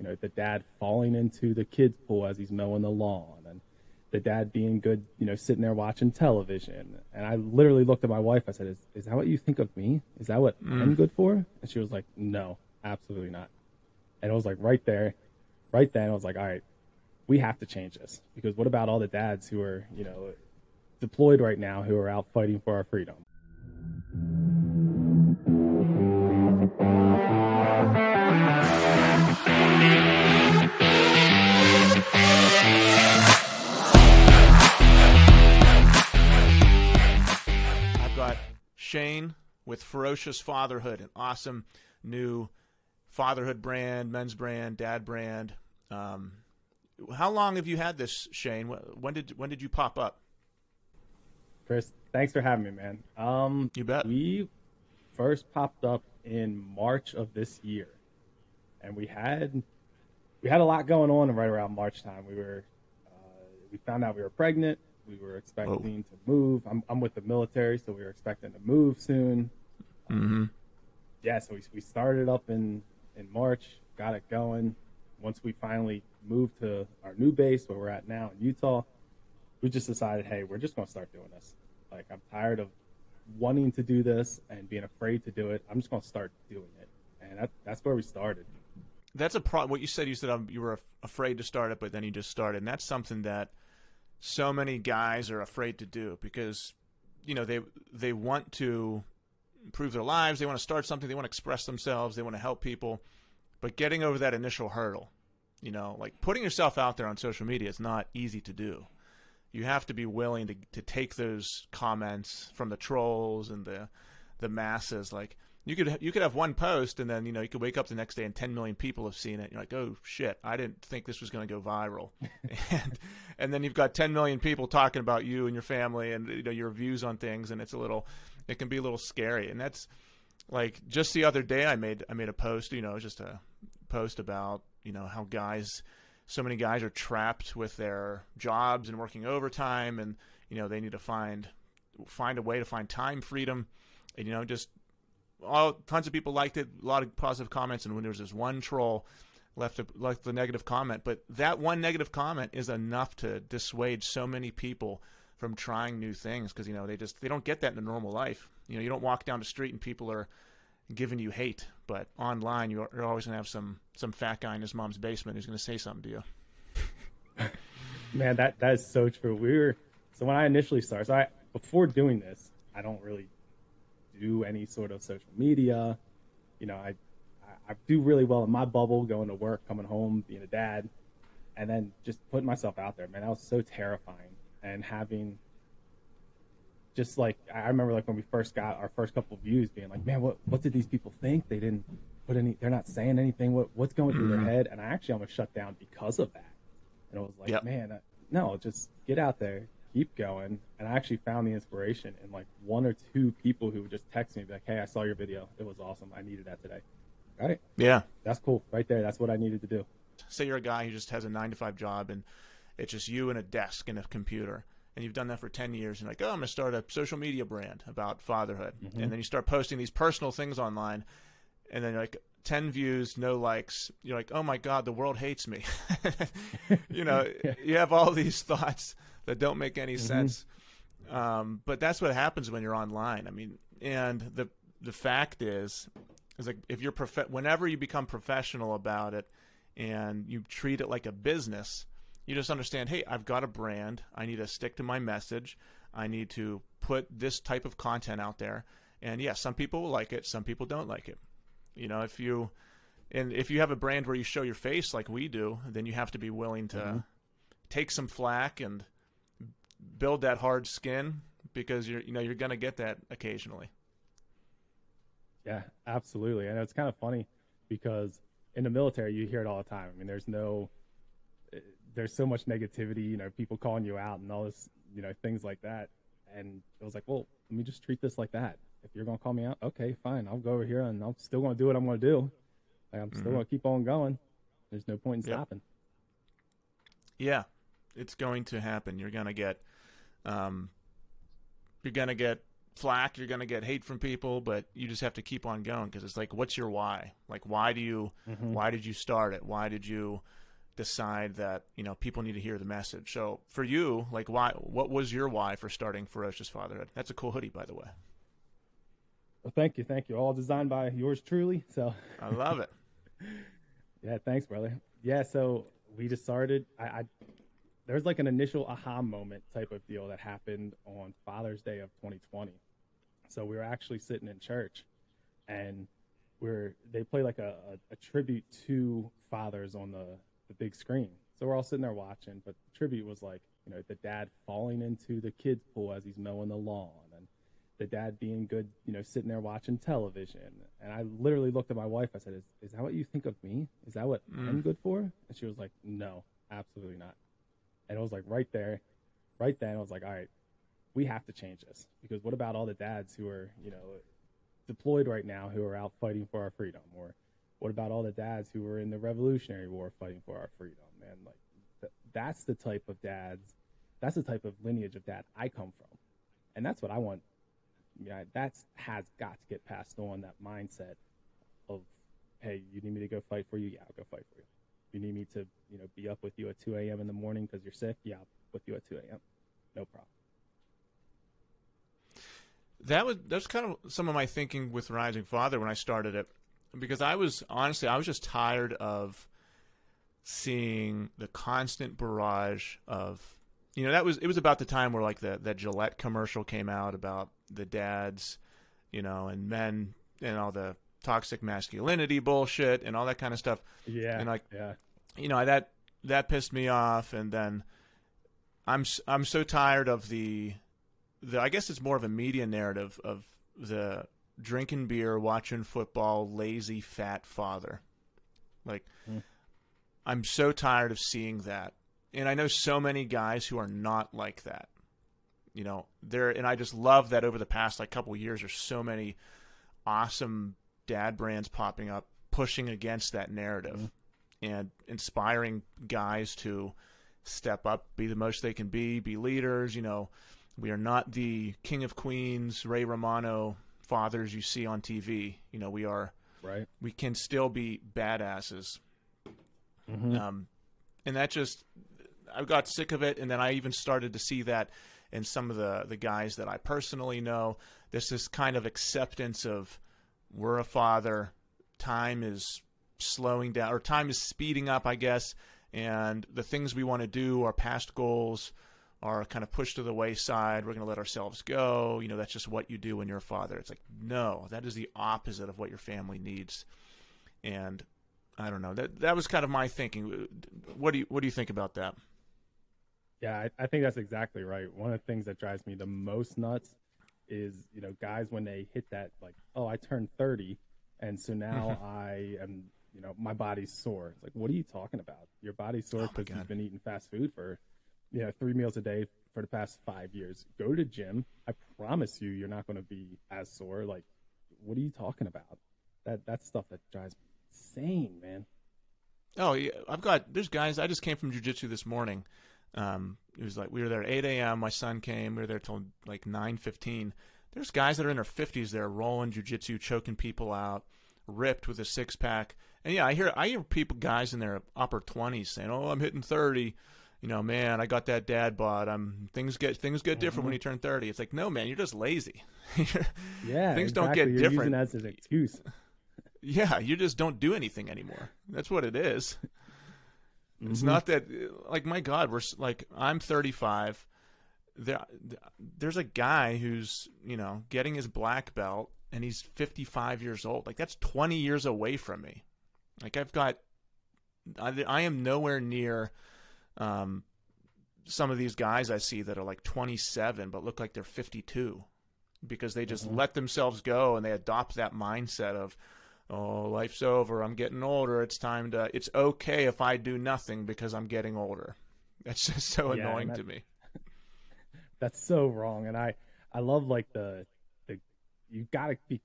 You know, the dad falling into the kids' pool as he's mowing the lawn, and the dad being good, you know, sitting there watching television. And I literally looked at my wife. I said, "Is is that what you think of me? Is that what mm. I'm good for?" And she was like, "No, absolutely not." And it was like right there, right then, I was like, "All right, we have to change this because what about all the dads who are, you know, deployed right now who are out fighting for our freedom?" Shane with Ferocious Fatherhood, an awesome new fatherhood brand, men's brand, dad brand. Um, how long have you had this, Shane? When did when did you pop up? Chris, thanks for having me, man. Um, you bet. We first popped up in March of this year, and we had we had a lot going on right around March time. We were uh, we found out we were pregnant. We were expecting oh. to move. I'm, I'm with the military, so we were expecting to move soon. Mm-hmm. Yeah, so we, we started up in, in March, got it going. Once we finally moved to our new base where we're at now in Utah, we just decided, hey, we're just going to start doing this. Like, I'm tired of wanting to do this and being afraid to do it. I'm just going to start doing it. And that, that's where we started. That's a problem. What you said, you said um, you were afraid to start it, but then you just started. And that's something that – so many guys are afraid to do because you know they they want to improve their lives, they want to start something, they want to express themselves, they want to help people, but getting over that initial hurdle, you know, like putting yourself out there on social media is not easy to do. You have to be willing to to take those comments from the trolls and the the masses like you could you could have one post and then you know you could wake up the next day and 10 million people have seen it. You're like, oh shit, I didn't think this was going to go viral, and and then you've got 10 million people talking about you and your family and you know your views on things, and it's a little, it can be a little scary, and that's like just the other day I made I made a post, you know, just a post about you know how guys, so many guys are trapped with their jobs and working overtime, and you know they need to find find a way to find time freedom and you know just all tons of people liked it, a lot of positive comments, and when there was this one troll left a, left the negative comment, but that one negative comment is enough to dissuade so many people from trying new things because you know they just they don't get that in a normal life. You know, you don't walk down the street and people are giving you hate, but online you're, you're always gonna have some some fat guy in his mom's basement who's gonna say something to you. Man, that that is so true. We were so when I initially started, so I before doing this, I don't really do any sort of social media. You know, I I do really well in my bubble, going to work, coming home, being a dad, and then just putting myself out there. Man, that was so terrifying. And having just like I remember, like when we first got our first couple of views, being like, man, what what did these people think? They didn't put any. They're not saying anything. What what's going through mm-hmm. their head? And I actually almost shut down because of that. And I was like, yep. man, no, just get out there, keep going. And I actually found the inspiration in like one or two people who would just text me, like, hey, I saw your video. It was awesome. I needed that today. All right. Yeah. That's cool. Right there. That's what I needed to do. Say you're a guy who just has a nine to five job and it's just you and a desk and a computer. And you've done that for 10 years. And like, oh, I'm going to start a social media brand about fatherhood. Mm-hmm. And then you start posting these personal things online. And then you're like, 10 views, no likes. You're like, oh my God, the world hates me. you know, you have all these thoughts that don't make any mm-hmm. sense. Um, but that's what happens when you're online. I mean, and the the fact is, is like if you're prof- whenever you become professional about it, and you treat it like a business, you just understand. Hey, I've got a brand. I need to stick to my message. I need to put this type of content out there. And yes, yeah, some people will like it. Some people don't like it. You know, if you and if you have a brand where you show your face like we do, then you have to be willing to mm-hmm. take some flack and build that hard skin because you're you know you're going to get that occasionally. Yeah, absolutely. And it's kind of funny because in the military you hear it all the time. I mean, there's no there's so much negativity, you know, people calling you out and all this, you know, things like that. And it was like, well, let me just treat this like that. If you're gonna call me out, okay, fine. I'll go over here and I'm still gonna do what I'm gonna do. Like, I'm still mm-hmm. gonna keep on going. There's no point in yep. stopping. Yeah, it's going to happen. You're gonna get, um, you're gonna get flack, you're going to get hate from people, but you just have to keep on going because it's like, what's your why? Like, why do you, Mhm. why did you start it? Why did you decide that you know people need to hear the message? So for you, like, why? What was your why for starting Ferocious Fatherhood? That's a cool hoodie, by the way. Well, thank you, thank you. All designed by yours truly. So I love it. Yeah, thanks, brother. Yeah, so we just started. I, I there's like an initial aha moment type of deal that happened on Father's Day of 2020. So we were actually sitting in church, and we're they play like a, a, a tribute to fathers on the the big screen. So we're all sitting there watching, but the tribute was like you know the dad falling into the kids pool as he's mowing the lawn, and the dad being good, you know, sitting there watching television. And I literally looked at my wife. I said, "Is is that what you think of me? Is that what I'm mm. good for?" And she was like, "No, absolutely not." And it was like right there, right then, I was like, "All right, we have to change this because what about all the dads who are, you know, deployed right now who are out fighting for our freedom, or what about all the dads who were in the Revolutionary War fighting for our freedom? And like, th- that's the type of dads, that's the type of lineage of dad I come from, and that's what I want yeah, has got to get passed on that mindset of, hey, you need me to go fight for you? Yeah, I'll go fight for you. You need me to, you know, be up with you at 2 a.m. in the morning because you're sick? Yeah, I'll with you at 2 a.m. No problem. that was that's kind of some of my thinking with Rising Father when I started it, because I was honestly I was just tired of seeing the constant barrage of you know that was it was about the time where like the that Gillette commercial came out about the dads, you know, and men and all the toxic masculinity bullshit and all that kind of stuff. Yeah, And, like, yeah, you know that that pissed me off and then i'm i'm so tired of the the i guess it's more of a media narrative of the drinking beer watching football lazy fat father like Mm. i'm so tired of seeing that and i know so many guys who are not like that you know there and i just love that over the past like couple years there's so many awesome dad brands popping up pushing against that narrative and inspiring guys to step up, be the most they can be, be leaders. You know, we are not the king of queens, Ray Romano fathers you see on TV. You know, we are. right. We can still be badasses. Mhm. Um, and that just, I got sick of it, and then I even started to see that in some of the the guys that I personally know. There's this kind of acceptance of we're a father, time is slowing down, or time is speeding up, I guess, and the things we want to do, our past goals, are kind of pushed to the wayside. We're going to let ourselves go. You know, that's just what you do when you're a father. It's like, no, that is the opposite of what your family needs. And I don't know. That that was kind of my thinking. What do you what do you think about that? Yeah, I, I think that's exactly right. One of the things that drives me the most nuts is, you know, guys when they hit that, like, oh, I turned 30, and so now mm-hmm. I am, you know, my body's sore. It's like, what are you talking about? Your body's sore Oh, because God. you've been eating fast food for, you know, three meals a day for the past five years. Go to gym. I promise you, you're not going to be as sore. Like, what are you talking about? That that's stuff that drives me insane, man. Oh, yeah, I've got. There's guys. I just came from jujitsu this morning. Um, it was like we were there at 8 a.m. My son came. We were there till like 9:15. There's guys that are in their 50s there rolling jujitsu, choking people out, ripped with a six pack. And yeah, I hear I hear people guys in their upper 20s saying, "Oh, I'm hitting 30." You know, man, I got that dad bod. I'm things get things get different when you turn 30. It's like, no, man, you're just lazy. Yeah, Things don't exactly. get You're different. Using that as an excuse. Yeah, you just don't do anything anymore. That's what it is. It's Mhm. not that like my God, we're like I'm 35. There, there's a guy who's you know getting his black belt, and he's 55 years old. Like that's 20 years away from me. Like I've got, I, I am nowhere near, um, some of these guys I see that are like 27 but look like they're 52 because they just Mhm. let themselves go and they adopt that mindset of oh life's over i'm getting older it's time to it's okay if i do nothing because i'm getting older that's just so Yeah, annoying and to me that's so wrong and i i love like the the you gotta be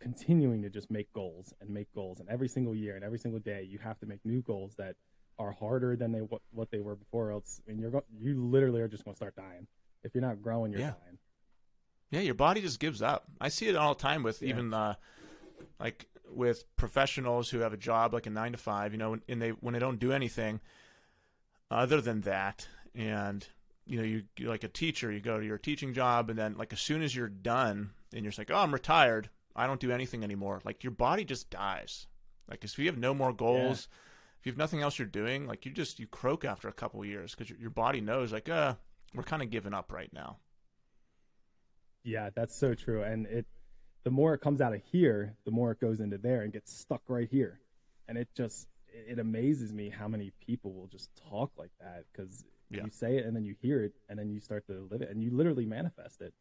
continuing to just make goals and make goals and every single year and every single day you have to make new goals that are harder than they what, what they were before else and you're go, you literally are just going to start dying if you're not growing you're Yeah. dying Yeah, your body just gives up. I see it all the time with Yeah. even uh, like with professionals who have a job like a nine to five, you know, and they when they don't do anything other than that, and you know, you you're like a teacher, you go to your teaching job, and then like as soon as you're done, and you're just like, oh, I'm retired, I don't do anything anymore. Like your body just dies. Like if you have no more goals, if you have nothing else you're doing, like you just you croak after a couple of years because your, your body knows like, uh, we're kind of giving up right now. Yeah, that's so true. And it, the more it comes out of here, the more it goes into there and gets stuck right here. And it just, it amazes me how many people will just talk like that because Yeah. you say it and then you hear it and then you start to live it and you literally manifest it.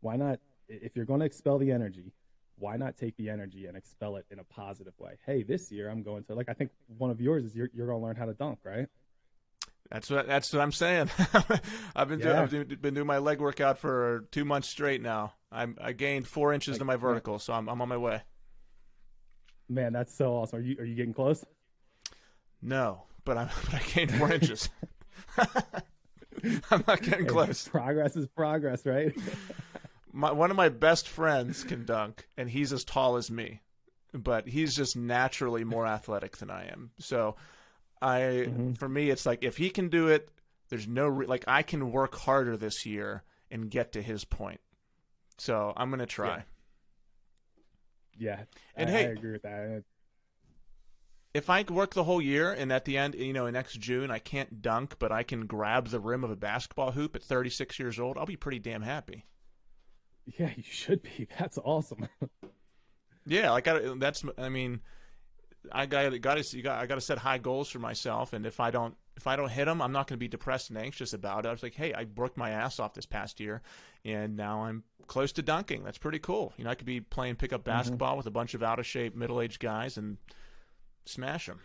Why not, if you're going to expel the energy, why not take the energy and expel it in a positive way? Hey, this year I'm going to, like, I think one of yours is you're, you're going to learn how to dunk, right? That's what that's what I'm saying. I've been doing, I've been doing my leg workout for two months straight now. I'm I gained four inches Like, to my vertical, so I'm I'm on my way. Man, that's so awesome. Are you, are you getting close? No, but I'm but I gained four inches. I'm not getting close. Progress is progress, right? My, one of my best friends can dunk, and he's as tall as me, but he's just naturally more athletic than I am. So, I Mhm. for me, it's like if he can do it, there's no re- like I can work harder this year and get to his point. So I'm gonna try. Yeah. And I, hey- I agree with that. if I work the whole year and at the end, you know, next June I can't dunk, but I can grab the rim of a basketball hoop at 36 years old, I'll be pretty damn happy. Yeah, you should be. That's awesome. Yeah, like I, that's, I mean, I got got to, you got, I got to set high goals for myself, and if I don't, if I don't hit them, I'm not going to be depressed and anxious about it. I was like, hey, I worked my ass off this past year, and now I'm close to dunking. That's pretty cool. You know, I could be playing pickup mm-hmm. basketball with a bunch of out of shape middle aged guys and smash them.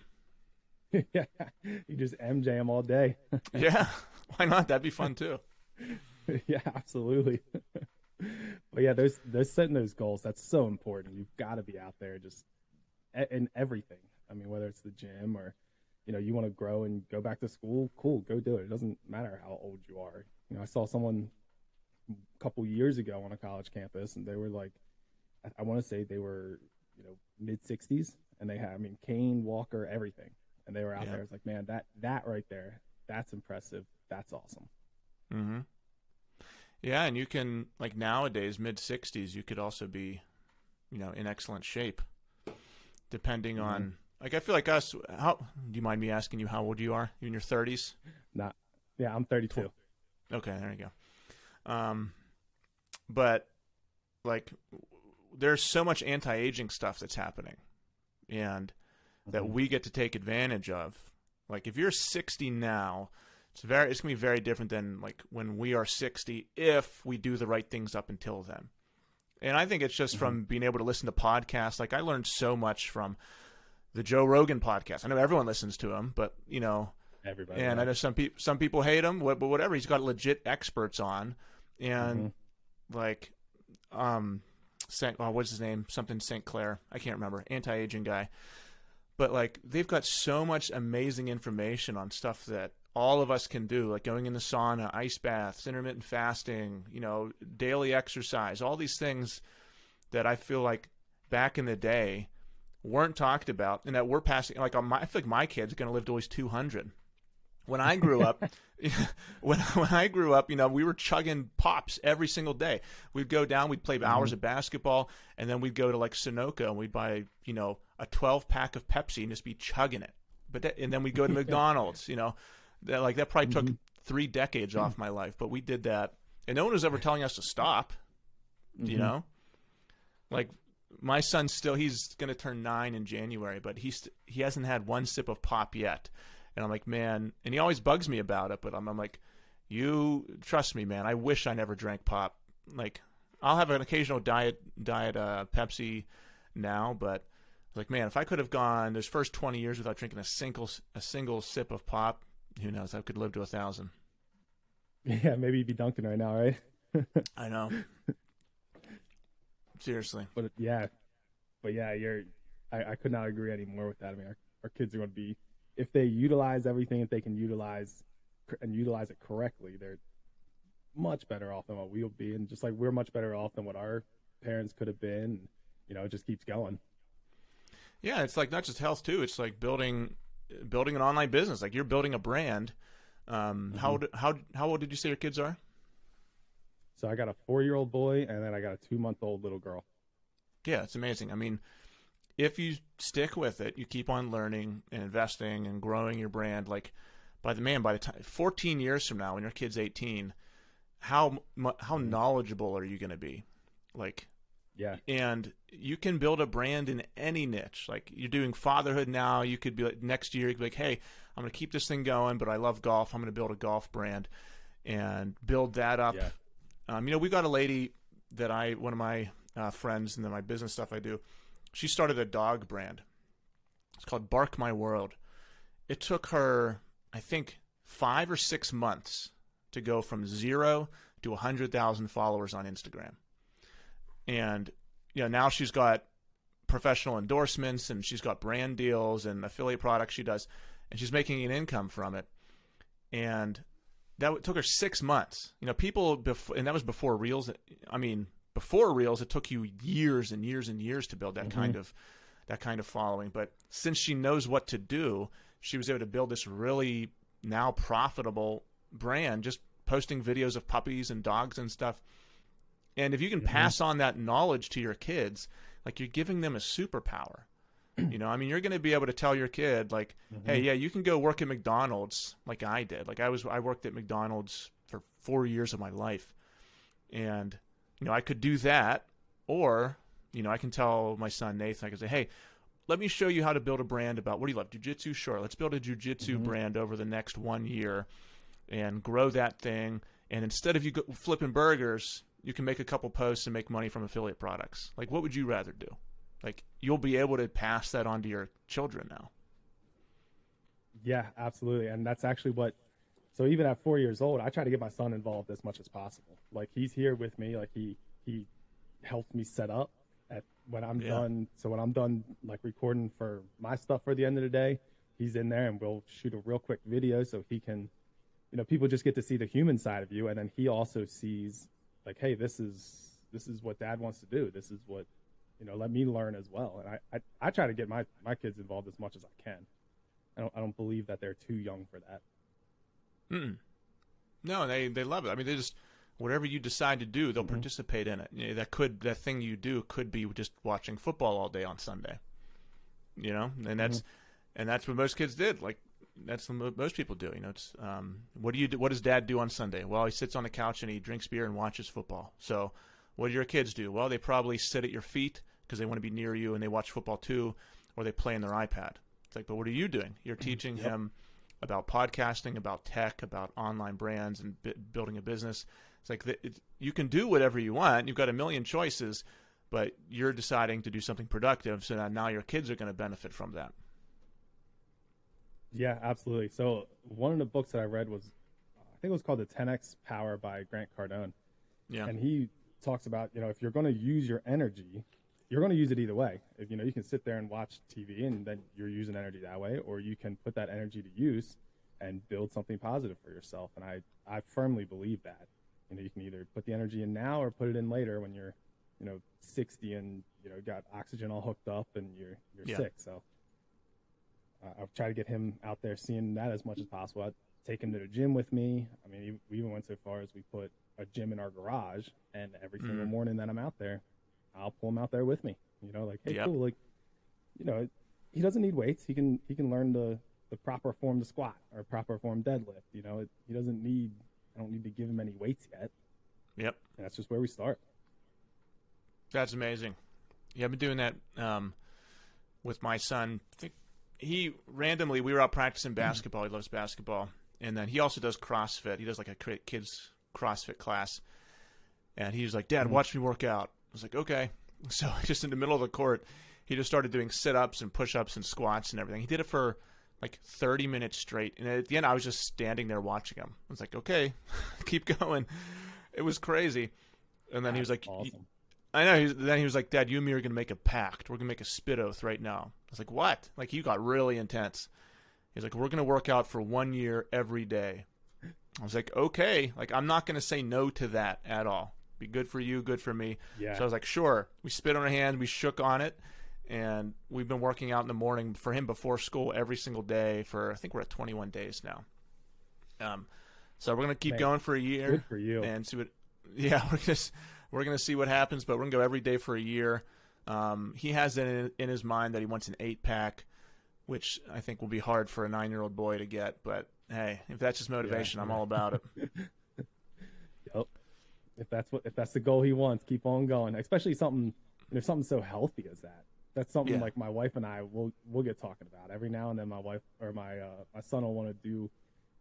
yeah, you just MJ them all day. yeah, why not? That'd be fun too. yeah, absolutely. but yeah, those those setting those goals that's so important. You've got to be out there just in everything. I mean, whether it's the gym or you know you want to grow and go back to school, cool, go do it. It doesn't matter how old you are. You know, I saw someone a couple years ago on a college campus, and they were like, I, I want to say they were you know mid sixties, and they had I mean cane, Walker, everything, and they were out Yeah. there. It's like, man, that that right there, that's impressive. That's awesome. Mm-hmm. Yeah, and you can like nowadays, mid sixties, you could also be, you know, in excellent shape, depending Mhm. on. Like I feel like us. How do you mind me asking you how old you are? You in your thirties? Not, yeah, I'm 32. Okay, there you go. Um, but like, there's so much anti-aging stuff that's happening, and that Mhm. we get to take advantage of. Like if you're 60 now, it's very it's gonna be very different than like when we are 60 if we do the right things up until then. And I think it's just from being able to listen to podcasts. Like I learned so much from the Joe Rogan podcast. I know everyone listens to him, but you know, Everybody. and I know some people some people hate him, but whatever. He's got legit experts on, and like, um, Saint, oh, what's his name? Something Sinclair. I can't remember. Anti aging guy. But like, they've got so much amazing information on stuff that all of us can do, like going in the sauna, ice baths, intermittent fasting, you know, daily exercise, all these things that I feel like back in the day weren't talked about, and that we're passing. Like, on my, I feel like my kid's going to live to always two hundred. When I grew up, when when I grew up, you know, we were chugging pops every single day. We'd go down, we'd play hours mm-hmm. of basketball, and then we'd go to like Sunoco and we'd buy, you know, a twelve pack of Pepsi and just be chugging it. But that, and then we'd go to McDonald's, you know, that like that probably took three decades off my life, but we did that, and no one was ever telling us to stop. You Mhm. know, like my son still he's going to turn nine in January, but he's he hasn't had one sip of pop yet. And I'm like, man, and he always bugs me about it, but I'm, I'm like, you trust me, man. I wish I never drank pop. Like, I'll have an occasional diet diet uh, Pepsi now, but like, man, if I could have gone those first 20 years without drinking a single a single sip of pop, who knows? I could live to a thousand. Yeah, maybe you'd be dunking right now, right? I know. Seriously. But yeah, but yeah, you're. I, I could not agree anymore with that. I mean, our, our kids are going to be, if they utilize everything that they can utilize, and utilize it correctly, they're much better off than what we'll be, and just like we're much better off than what our parents could have been. You know, it just keeps going. Yeah, it's like not just health too. It's like building building an online business. Like you're building a brand. Um, mm-hmm. How how how old did you say your kids are? So I got a four year old boy, and then I got a two month old little girl. Yeah, it's amazing. I mean, if you stick with it, you keep on learning and investing and growing your brand. Like by the man, by the time 14 years from now, when your kid's 18, how how mm-hmm. knowledgeable are you going to be? Like, yeah. And you can build a brand in any niche. Like you're doing fatherhood now. You could be like next year. You could be like, hey, I'm going to keep this thing going, but I love golf. I'm going to build a golf brand and build that up. Yeah. Um, you know, we got a lady that I one of my uh, friends and then my business stuff I do. She started a dog brand. It's called Bark My World. It took her, I think, five or six months to go from zero to 100,000 followers on Instagram. And you know, now she's got professional endorsements and she's got brand deals and affiliate products she does and she's making an income from it. And that took her 6 months. You know, people before and that was before Reels. I mean, before Reels it took you years and years and years to build that mm-hmm. kind of that kind of following, but since she knows what to do, she was able to build this really now profitable brand just posting videos of puppies and dogs and stuff. And if you can mm-hmm. pass on that knowledge to your kids, like you're giving them a superpower. you know, I mean, you're going to be able to tell your kid, like, mm-hmm. hey, yeah, you can go work at McDonald's, like I did. Like I was, I worked at McDonald's for four years of my life, and you know, I could do that, or you know, I can tell my son Nathan, I can say, hey, let me show you how to build a brand about what do you love, jujitsu? Sure, let's build a jujitsu mm-hmm. brand over the next one year and grow that thing. And instead of you go, flipping burgers, you can make a couple posts and make money from affiliate products. Like, what would you rather do? Like, you'll be able to pass that on to your children now. Yeah, absolutely. And that's actually what. So even at four years old, I try to get my son involved as much as possible. Like he's here with me. Like he he helps me set up at when I'm yeah. done. So when I'm done, like recording for my stuff for the end of the day, he's in there and we'll shoot a real quick video so he can you know people just get to see the human side of you and then he also sees like hey this is this is what dad wants to do. This is what you know let me learn as well. And i i, I try to get my my kids involved as much as i can. I don't i don't believe that they're too young for that. Mm-mm. no they they love it. I mean they just whatever you decide to do they'll mm-hmm. participate in it. You know, that could that thing you do could be just watching football all day on sunday. You know? And that's mm-hmm. and that's what most kids did. Like that's what most people do. You know, it's um, what do you do, what does Dad do on Sunday? Well, he sits on the couch and he drinks beer and watches football. So, what do your kids do? Well, they probably sit at your feet because they want to be near you and they watch football too, or they play in their iPad. It's like, but what are you doing? You're mm-hmm. teaching yep. him about podcasting, about tech, about online brands, and b- building a business. It's like the, it, you can do whatever you want. You've got a million choices, but you're deciding to do something productive. So now, now your kids are going to benefit from that. Yeah, absolutely. So one of the books that I read was, I think it was called The 10x Power by Grant Cardone. Yeah. And he talks about, you know, if you're going to use your energy, you're going to use it either way. If you know, you can sit there and watch TV and then you're using energy that way, or you can put that energy to use and build something positive for yourself. And I, I firmly believe that. You know, you can either put the energy in now or put it in later when you're, you know, 60 and you know got oxygen all hooked up and you're you're yeah. sick. So I've tried to get him out there seeing that as much as possible. I take him to the gym with me. I mean, we even went so far as we put a gym in our garage, and every mm-hmm. single morning that I'm out there, I'll pull him out there with me. You know, like, hey, yep. cool, like, you know, he doesn't need weights. He can he can learn the the proper form to squat or proper form deadlift. You know, it, he doesn't need. I don't need to give him any weights yet. Yep. And that's just where we start. That's amazing. Yeah, I've been doing that um, with my son. I think he randomly we were out practicing basketball. He loves basketball, and then he also does CrossFit. He does like a kids CrossFit class, and he was like, "Dad, mm-hmm. watch me work out." I was like, "Okay." So just in the middle of the court, he just started doing sit ups and push ups and squats and everything. He did it for like 30 minutes straight, and at the end, I was just standing there watching him. I was like, "Okay, keep going." It was crazy, and then That's he was like, awesome. I know. then he was like, "Dad, you and me are gonna make a pact. We're gonna make a spit oath right now." I was like, "What?" Like, you got really intense. He's like, "We're gonna work out for one year every day." I was like, okay, like I'm not going to say no to that at all. Be good for you, good for me. Yeah. So I was like, sure. We spit on our hand, we shook on it, and we've been working out in the morning for him before school every single day for I think we're at 21 days now. Um, so we're gonna keep Man, going for a year. Good for you. And see what. Yeah, we're gonna we're gonna see what happens, but we're gonna go every day for a year. Um, he has it in, in his mind that he wants an eight pack, which I think will be hard for a nine year old boy to get. But hey, if that's his motivation, I'm all about it. Yep. If that's what if that's the goal he wants, keep on going. Especially something you know, something so healthy as that. That's something Yeah. like my wife and I will will get talking about every now and then. My wife or my uh, my son will want to do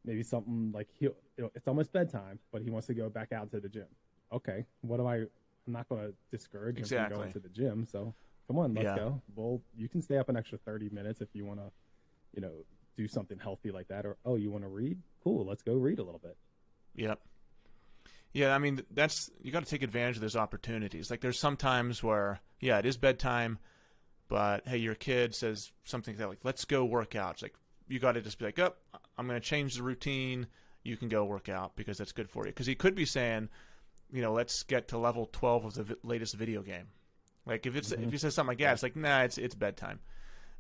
maybe something like he it's almost bedtime, but he wants to go back out to the gym. Okay, what am I? I'm not going to discourage him from Exactly. going to the gym. So come on, let's Yeah. go. Well, you can stay up an extra 30 minutes if you want to, you know, do something healthy like that. Or oh, you want to read? Cool, let's go read a little bit. Yep. Yeah, I mean that's you got to take advantage of those opportunities. Like there's some times where yeah, it is bedtime, but hey, your kid says something that like let's go work out. It's like you got to just be like, oh, I'm going to change the routine. You can go work out because that's good for you." Because he could be saying, you know, let's get to level 12 of the vi- latest video game. Like if it's if he says something like that, it's like, "Nah, it's it's bedtime."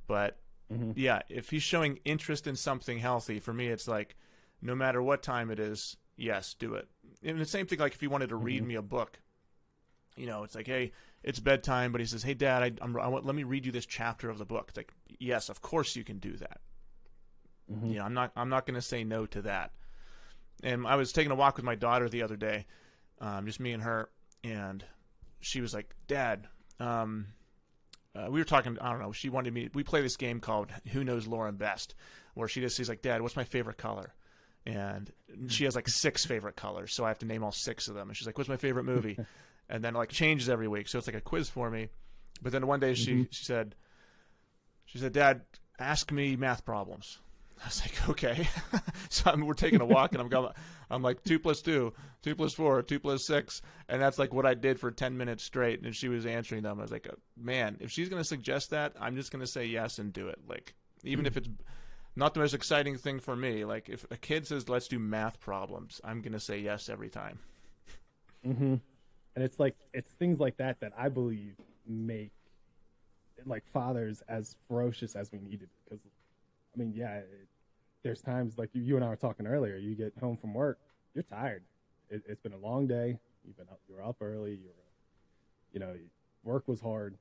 But Mhm. yeah, if he's showing interest in something healthy, for me, it's like, no matter what time it is, yes, do it. And the same thing, like if he wanted to read Mhm. me a book, you know, it's like, hey, it's bedtime, but he says, hey, Dad, I, I'm, I want, let me read you this chapter of the book. It's like, yes, of course you can do that. Mhm. You know, I'm not, I'm not going to say no to that. And I was taking a walk with my daughter the other day, um, just me and her, and she was like, Dad, um, uh, we were talking. I don't know. She wanted me. We play this game called Who Knows Lauren Best, where she just she's like, Dad, what's my favorite color? And she has like six favorite colors, so I have to name all six of them. And she's like, What's my favorite movie? and then like changes every week, so it's like a quiz for me. But then one day she she said, she said, Dad, ask me math problems. I was like, okay. so I'm, we're taking a walk, and I'm going. I'm like two plus two, two plus four, two plus six, and that's like what I did for ten minutes straight. And she was answering them. I was like, uh, man, if she's going to suggest that, I'm just going to say yes and do it. Like, even if it's not the most exciting thing for me, like if a kid says let's do math problems, I'm going to say yes every time. Mm-hmm. And it's like it's things like that that I believe make like fathers as ferocious as we needed. Because I mean, yeah, it, there's times like you, and I were talking earlier. You get home from work, you're tired. It, it's been a long day. You've been up. You were up early. You were, you know, work was hard.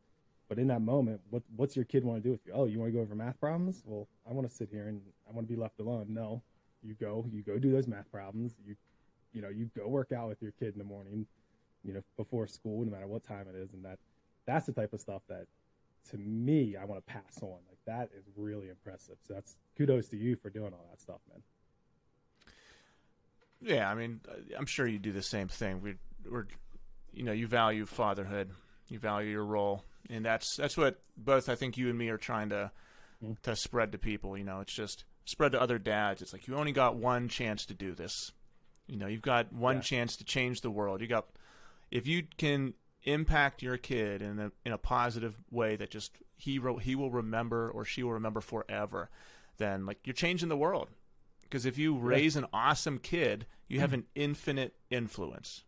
But in that moment, what what's your kid want to do with you? Oh, you want to go over math problems? Well, I want to sit here and I want to be left alone. No, you go. You go do those math problems. You, you know, you go work out with your kid in the morning you know, before school, no matter what time it is, and that that's the type of stuff that to me I want to pass on. Like that is really impressive. So that's kudos to you for doing all that stuff, man. Yeah, I mean, I'm sure you do the same thing. We, we're, you know, you value fatherhood, you value your role, and that's that's what both I think you and me are trying to Mm. to spread to people. You know, it's just spread to other dads. It's like you only got one chance to do this. You know, you've got one Yeah. chance to change the world. You got if you can impact your kid in a in a positive way that just he ro- he will remember or she will remember forever, then like you're changing the world. Because if you raise an awesome kid, you have an infinite influence.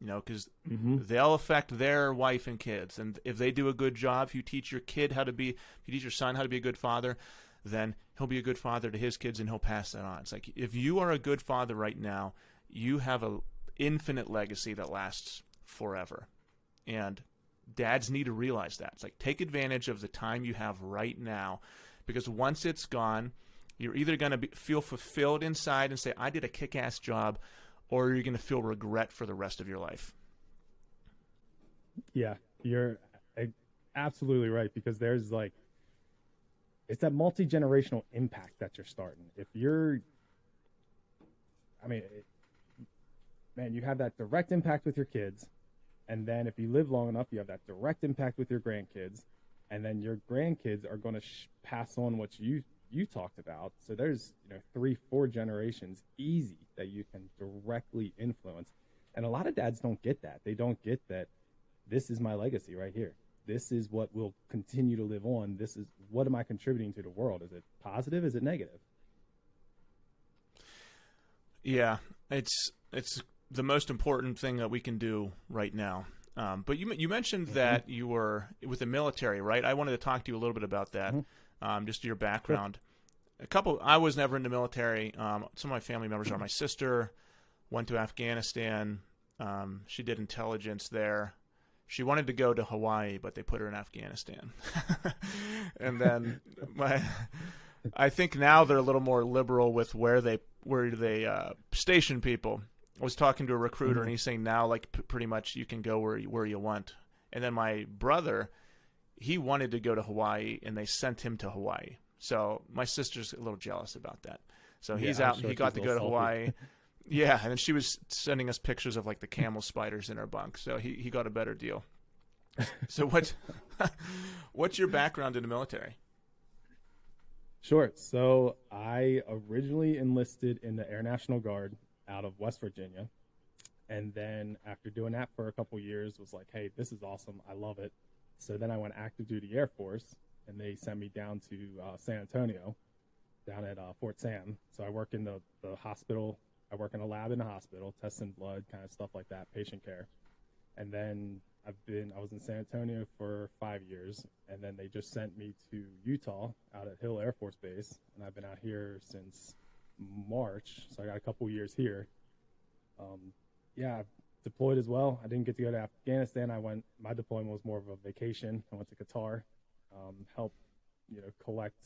You know, because Mm-hmm. they'll affect their wife and kids, and if they do a good job, if you teach your kid how to be, if you teach your son how to be a good father, then he'll be a good father to his kids, and he'll pass that on. It's like if you are a good father right now, you have an infinite legacy that lasts forever, and dads need to realize that. It's like take advantage of the time you have right now, because once it's gone, you're either going to feel fulfilled inside and say, "I did a kick-ass job," or you're going to feel regret for the rest of your life. Yeah, you're uh, absolutely right because there's like it's that multi generational impact that you're starting. If you're, I mean, it, man, you have that direct impact with your kids, and then if you live long enough, you have that direct impact with your grandkids, and then your grandkids are going to sh- pass on what you you talked about. So there's you know three, four generations easy that you can directly influence, and a lot of dads don't get that. They don't get that this is my legacy right here. This is what will continue to live on. This is what am I contributing to the world? Is it positive? Is it negative? Yeah, it's it's the most important thing that we can do right now. Um, but you you mentioned mm-hmm. that you were with the military, right? I wanted to talk to you a little bit about that, mm-hmm. um, just your background. Sure. A couple. I was never in the military. Um, some of my family members are. My sister went to Afghanistan. Um, she did intelligence there. She wanted to go to Hawaii, but they put her in Afghanistan. and then my, I think now they're a little more liberal with where they where they uh, station people. I was talking to a recruiter, mm-hmm. and he's saying now, like p- pretty much, you can go where where you want. And then my brother, he wanted to go to Hawaii, and they sent him to Hawaii. So my sister's a little jealous about that. So he's yeah, out, sure and he got to go to Hawaii. Yeah, and then she was sending us pictures of like the camel spiders in her bunk. So he, he got a better deal. so what what's your background in the military? Sure. So I originally enlisted in the Air National Guard out of West Virginia. And then after doing that for a couple years was like, hey, this is awesome. I love it. So then I went active duty Air Force and they sent me down to uh, San Antonio down at uh, Fort Sam. So I work in the, the hospital I work in a lab in a hospital, testing blood, kind of stuff like that, patient care. And then I've been, I was in San Antonio for five years, and then they just sent me to Utah out at Hill Air Force Base, and I've been out here since March, so I got a couple years here. Um, yeah, I've deployed as well. I didn't get to go to Afghanistan. I went, my deployment was more of a vacation. I went to Qatar, um, helped, you know, collect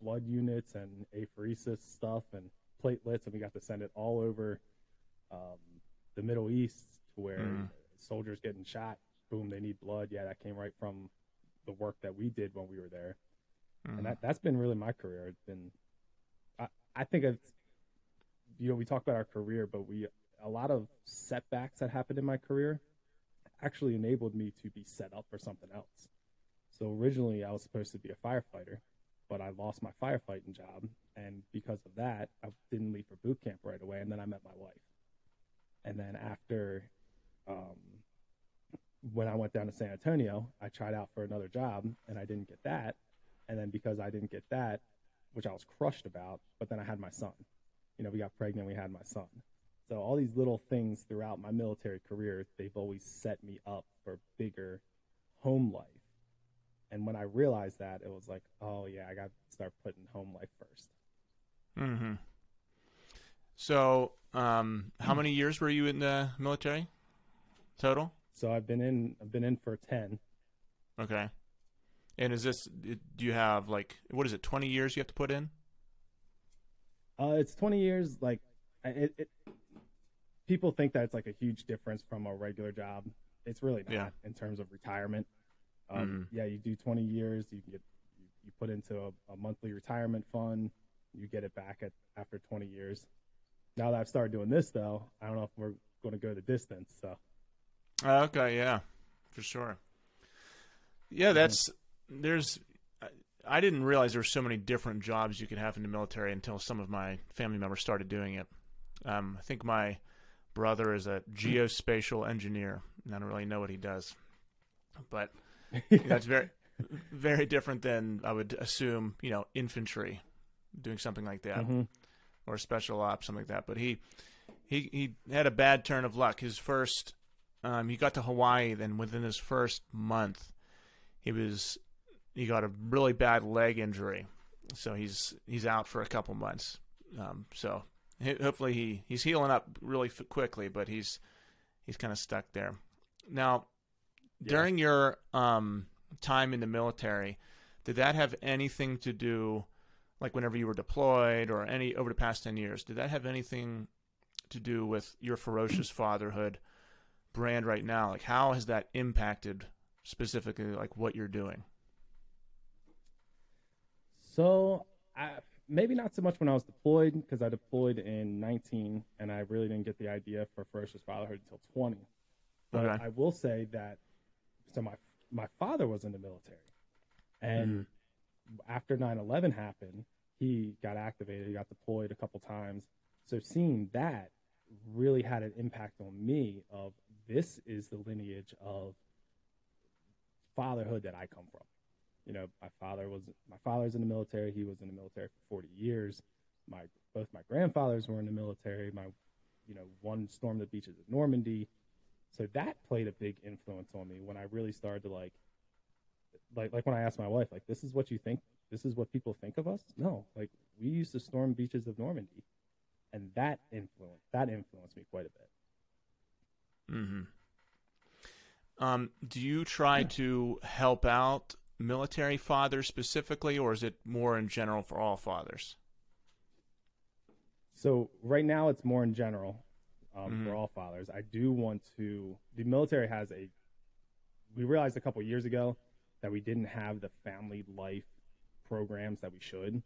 blood units and apheresis stuff and platelets, and we got to send it all over um, the Middle East to where mm. soldiers getting shot. Boom, they need blood. Yeah, that came right from the work that we did when we were there, mm. and that that's been really my career. It's been, I, think it's, you know, we talk about our career, but we a lot of setbacks that happened in my career actually enabled me to be set up for something else. So originally, I was supposed to be a firefighter, but I lost my firefighting job and because of that, I didn't leave for boot camp right away. And then I met my wife. And then after, um, when I went down to San Antonio, I tried out for another job and I didn't get that. And then because I didn't get that, which I was crushed about, but then I had my son. You know, we got pregnant, we had my son. So all these little things throughout my military career, they've always set me up for bigger home life. And when I realized that, it was like, oh yeah, I got to start putting home life first. Mm-hmm. So, um, how many years were you in the military total? So I've been in. I've been in for ten. Okay. And is this? Do you have like what is it? Twenty years you have to put in? Uh, it's twenty years. Like, it, it people think that it's like a huge difference from a regular job. It's really not yeah. in terms of retirement. Um, mm. Yeah, you do 20 years, you get you put into a, a monthly retirement fund you get it back at after 20 years. Now that I've started doing this, though, I don't know if we're going to go the distance. So. Okay, yeah, for sure. Yeah, that's there's. I didn't realize there were so many different jobs you could have in the military until some of my family members started doing it. Um, I think my brother is a geospatial engineer. I don't really know what he does, but that's very, very different than I would assume. You know, infantry doing something like that, mm-hmm. or special ops, something like that. But he he he had a bad turn of luck. His first, um, he got to Hawaii, then within his first month, he was he got a really bad leg injury, so he's he's out for a couple months. Um, so hopefully he he's healing up really f- quickly, but he's he's kind of stuck there. Now, yeah. during your um, time in the military, did that have anything to do like whenever you were deployed or any over the past 10 years did that have anything to do with your ferocious fatherhood brand right now like how has that impacted specifically like what you're doing so I, maybe not so much when i was deployed because i deployed in 19 and i really didn't get the idea for ferocious fatherhood until 20 but okay. i will say that so my my father was in the military and mm after 9-11 happened he got activated, he got deployed a couple times. So seeing that really had an impact on me of this is the lineage of fatherhood that I come from. You know, my father was my father's in the military, he was in the military for 40 years. my both my grandfathers were in the military. My, you know, one stormed the beaches of Normandy, so that played a big influence on me when I really started to like, like like when I asked my wife, like, this is what you think, this is what people think of us. No, like we used to storm beaches of Normandy, and that influence that influenced me quite a bit. Mm-hmm. Um, do you try to help out military fathers specifically, or is it more in general for all fathers? So right now, it's more in general um, Mhm. for all fathers. I do want to. The military has a. We realized a couple years ago that we didn't have the family life programs that we should,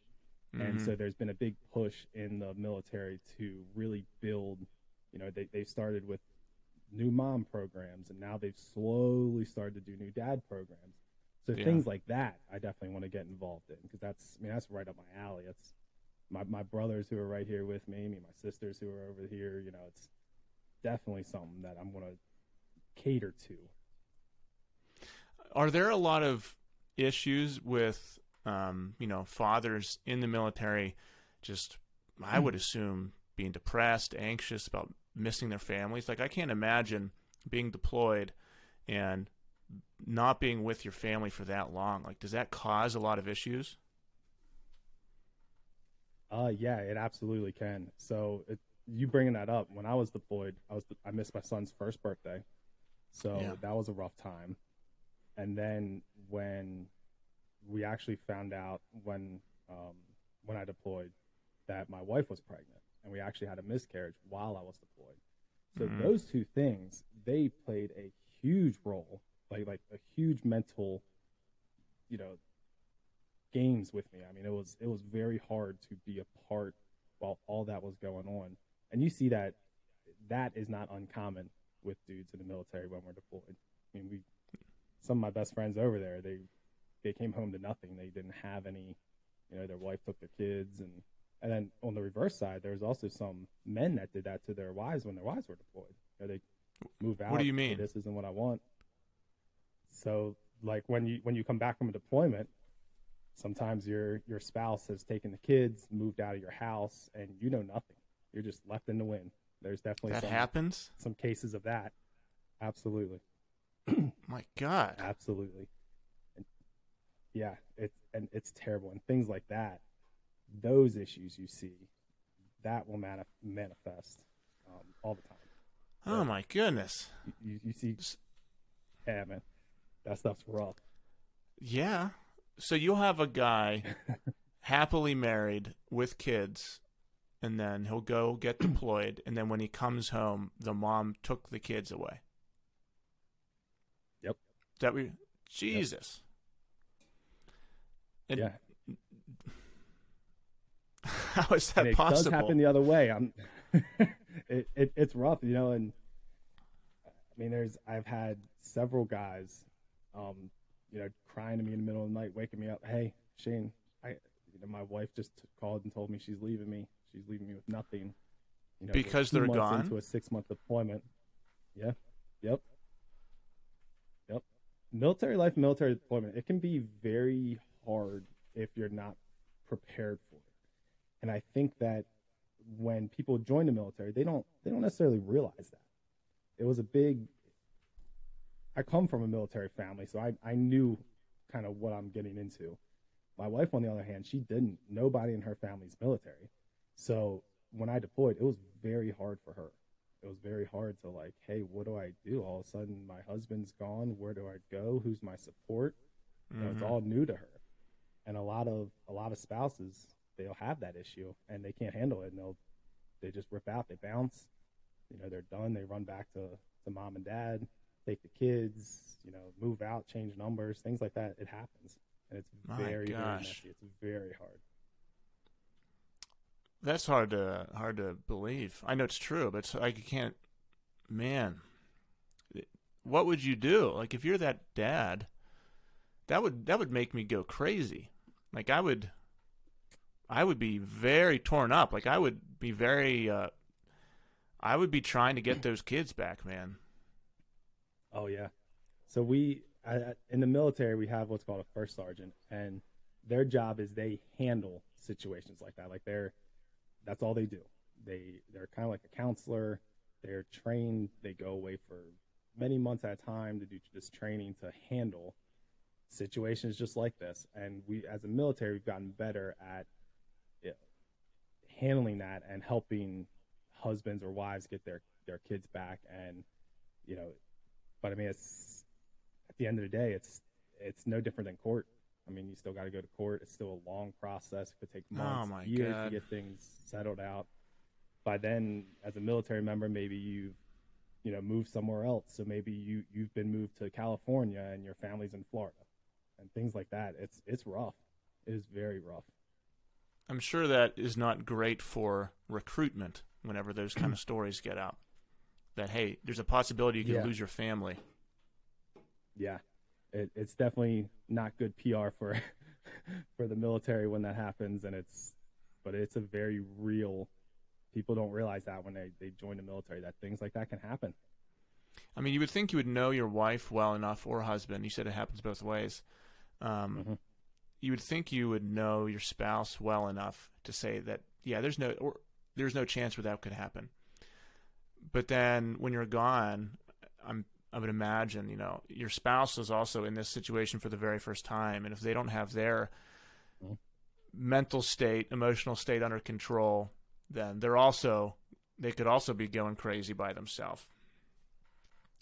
and Mhm. so there's been a big push in the military to really build. You know, they they started with new mom programs, and now they've slowly started to do new dad programs. So Yeah. things like that, I definitely want to get involved in because that's, I mean, that's right up my alley. That's my my brothers who are right here with me, me, my sisters who are over here. You know, it's definitely something that I'm going to cater to. Are there a lot of issues with, um, you know, fathers in the military? Just, I would assume, being depressed, anxious about missing their families. Like, I can't imagine being deployed and not being with your family for that long. Like, does that cause a lot of issues? Uh, yeah, it absolutely can. So it, you bringing that up, when I was deployed, I was I missed my son's first birthday, so Yeah. that was a rough time. And then when we actually found out when um, when I deployed that my wife was pregnant, and we actually had a miscarriage while I was deployed. So Mhm. those two things they played a huge role, like like a huge mental, you know, games with me. I mean, it was it was very hard to be apart while all that was going on, and you see that that is not uncommon with dudes in the military when we're deployed. I mean, we some of my best friends over there they they came home to nothing. They didn't have any, you know, their wife took their kids, and and then on the reverse side, there was also some men that did that to their wives when their wives were deployed. You know, they move out. What do you mean? This isn't what I want. So, like when you when you come back from a deployment, sometimes your your spouse has taken the kids, moved out of your house, and you know nothing. You're just left in the wind. There's definitely That some happens? some cases of that. Absolutely, My God. absolutely. And yeah, it's and it's terrible. And things like that, those issues you see, that will manif- manifest um, all the time. Oh, my goodness. You, you, you see, yeah, man, that stuff's rough. Yeah. So you'll have a guy happily married with kids, and then he'll go get deployed, and then when he comes home, the mom took the kids away. Yep. That we Jesus. And yeah, how is that it possible? does happen the other way. I'm, it, it it's rough, you know. And I mean, there's I've had several guys, um, you know, crying to me in the middle of the night, waking me up. Hey, Shane, I, you know, my wife just called and told me she's leaving me. She's leaving me with nothing. You know, Because they're gone? into a six month deployment. Yeah. Yep. Yep. Military life, military deployment. It can be very hard if you're not prepared for it. And I think that when people join the military, they don't they don't necessarily realize that. It was a big I come from a military family, so I, I knew kind of what I'm getting into. My wife, on the other hand, she didn't. Nobody in her family's military. So when I deployed, it was very hard for her. It was very hard to like, hey, what do I do? All of a sudden, my husband's gone. Where do I go? Who's my support? You know, it's all new to her. And a lot of a lot of spouses, they'll have that issue and they can't handle it, and they'll they just rip out, they bounce. You know, they're done. They run back to to mom and dad, take the kids. You know, move out, change numbers, things like that. It happens, and it's My very very messy. It's very hard. That's hard to hard to believe. I know it's true, but it's like can't. Man, what would you do? Like if you're that dad, that would that would make me go crazy. Like I would, I would be very torn up. Like I would be very. uh I would be trying to get those kids back, man. Oh yeah. So we in the military we have what's called a first sergeant, and their job is they handle situations like that. Like they're that's all they do. They they're kind of like a counselor. They're trained. They go away for many months at a time to do this training to handle situations just like this. And we, as a military, we've gotten better at handling that and helping husbands or wives get their their kids back. And you know, but I mean, it's at the end of the day, it's it's no different than court. I mean, you still got to go to court. It's still a long process. It could take Oh, months, my years God. to get things settled out. By then, as a military member, maybe you've you know moved somewhere else. So maybe you you've been moved to California and your family's in Florida, and things like that. It's it's rough. It is very rough. I'm sure that is not great for recruitment whenever those kind of stories get out. That hey, there's a possibility you could Yeah. lose your family. Yeah, it, it's definitely not good PR for for the military when that happens, and it's but it's a very real. People don't realize that when they they join the military that things like that can happen. I mean, you would think you would know your wife well enough or husband. You said it happens both ways. Um, Mhm. You would think you would know your spouse well enough to say that, yeah, there's no or there's no chance where that could happen. But then when you're gone, I'm I would imagine you know your spouse is also in this situation for the very first time, and if they don't have their Mhm. mental state, emotional state under control, then they're also they could also be going crazy by themselves.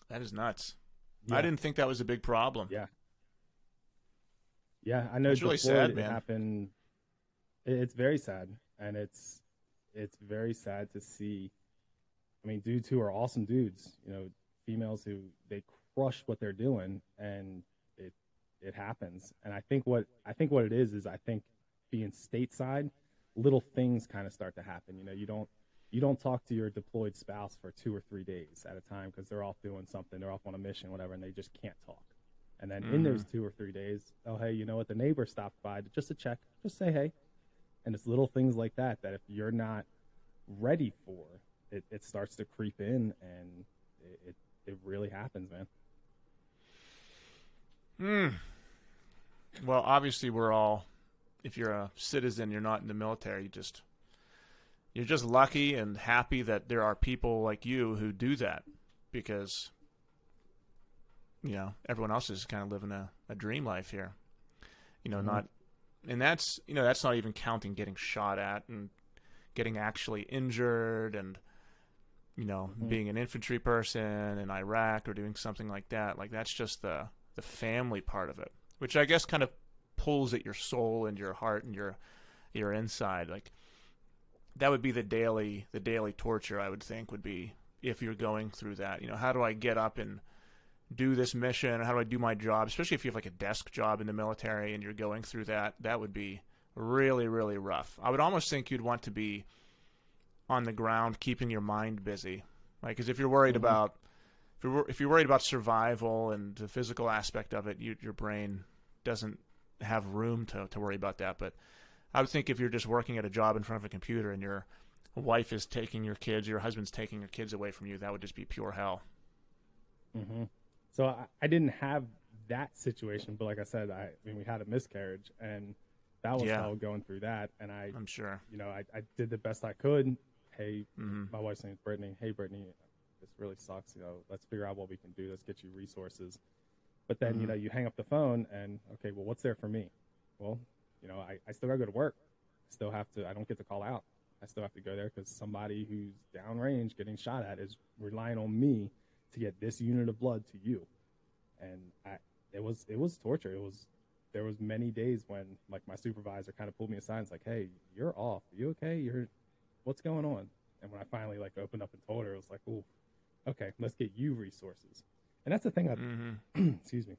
That is nuts. I didn't think that was a big problem. Yeah. Yeah, I know. It's really sad, it man. Happened. It's very sad, and it's it's very sad to see. I mean, dudes who are awesome dudes, you know, females who they crush what they're doing, and it it happens. And I think what I think what it is is I think being stateside, little things kind of start to happen. You know, you don't you don't talk to your deployed spouse for two or three days at a time because they're off doing something, they're off on a mission, whatever, and they just can't talk. And then in those mm. two or three days, oh hey, you know what? The neighbor stopped by to- just to check, just say hey. And it's little things like that that if you're not ready for, it, it starts to creep in, and it, it it really happens, man. Hmm. Well, obviously, we're all. If you're a citizen, you're not in the military. You just you're just lucky and happy that there are people like you who do that, because you know everyone else is kind of living a, a dream life here. You know, Mhm. not, and that's you know that's not even counting getting shot at and getting actually injured and you know Mhm. being an infantry person in Iraq or doing something like that. Like that's just the the family part of it, which I guess kind of pulls at your soul and your heart and your your inside. Like that would be the daily the daily torture I would think would be if you're going through that. You know, how do I get up and do this mission? How do I do my job? Especially if you have like a desk job in the military and you're going through that, that would be really really rough. I would almost think you'd want to be on the ground keeping your mind busy. Like cuz if you're worried Mhm. about if you're, if you're worried about survival and the physical aspect of it, you, your brain doesn't have room to, to worry about that. But I would think if you're just working at a job in front of a computer and your wife is taking your kids, your husband's taking your kids away from you, that would just be pure hell. hmm So I, I didn't have that situation, but like I said, I, I mean, we had a miscarriage, and that was Yeah. hell going through that. And I, I'm sure. you know, I, I did the best I could. Hey, hmm my wife's name is Brittany. Hey, Brittany, this really sucks. You know, let's figure out what we can do. Let's get you resources. But then, you Mhm. know, you hang up the phone and, okay, well, what's there for me? Well, you know, I, I still got to go to work. Still have to, I don't get to call out. I still have to go there because somebody who's downrange getting shot at is relying on me to get this unit of blood to you. And I, it was, it was torture. It was, there was many days when like my supervisor kind of pulled me aside and was like, Hey, you're off. Are you okay? You're, what's going on? And when I finally like opened up and told her, it was like, oh, okay, let's get you resources. And that's the thing I, hmm excuse me,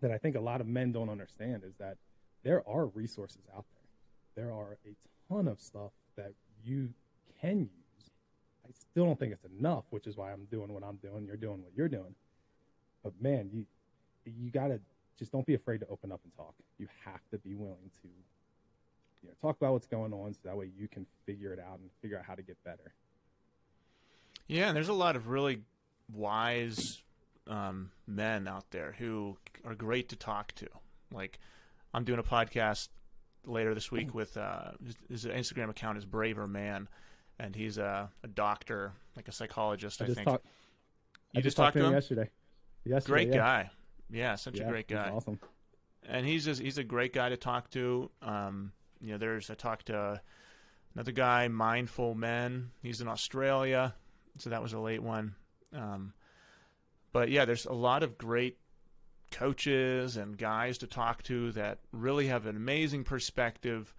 that I think a lot of men don't understand is that there are resources out there. There are a ton of stuff that you can use. I still don't think it's enough, which is why I'm doing what I'm doing. You're doing what you're doing. But man, you you gotta just don't be afraid to open up and talk. You have to be willing to you know talk about what's going on so that way you can figure it out and figure out how to get better. Yeah, and there's a lot of really wise um, men out there who are great to talk to. Like, I'm doing a podcast later this week with uh, his, his Instagram account is Braver Man, and he's a, a doctor, like a psychologist. I, I think. talked. you I just talked talked to him. yesterday. Yesterday, Great yeah. guy. Yeah, such Yeah, a great guy. Awesome. and he's just, he's a great guy to talk to. Um, you know, there's I talked to another guy, Mindful Men. He's in Australia, so that was a late one. Um, but yeah, there's a lot of great coaches and guys to talk to that really have an amazing perspective.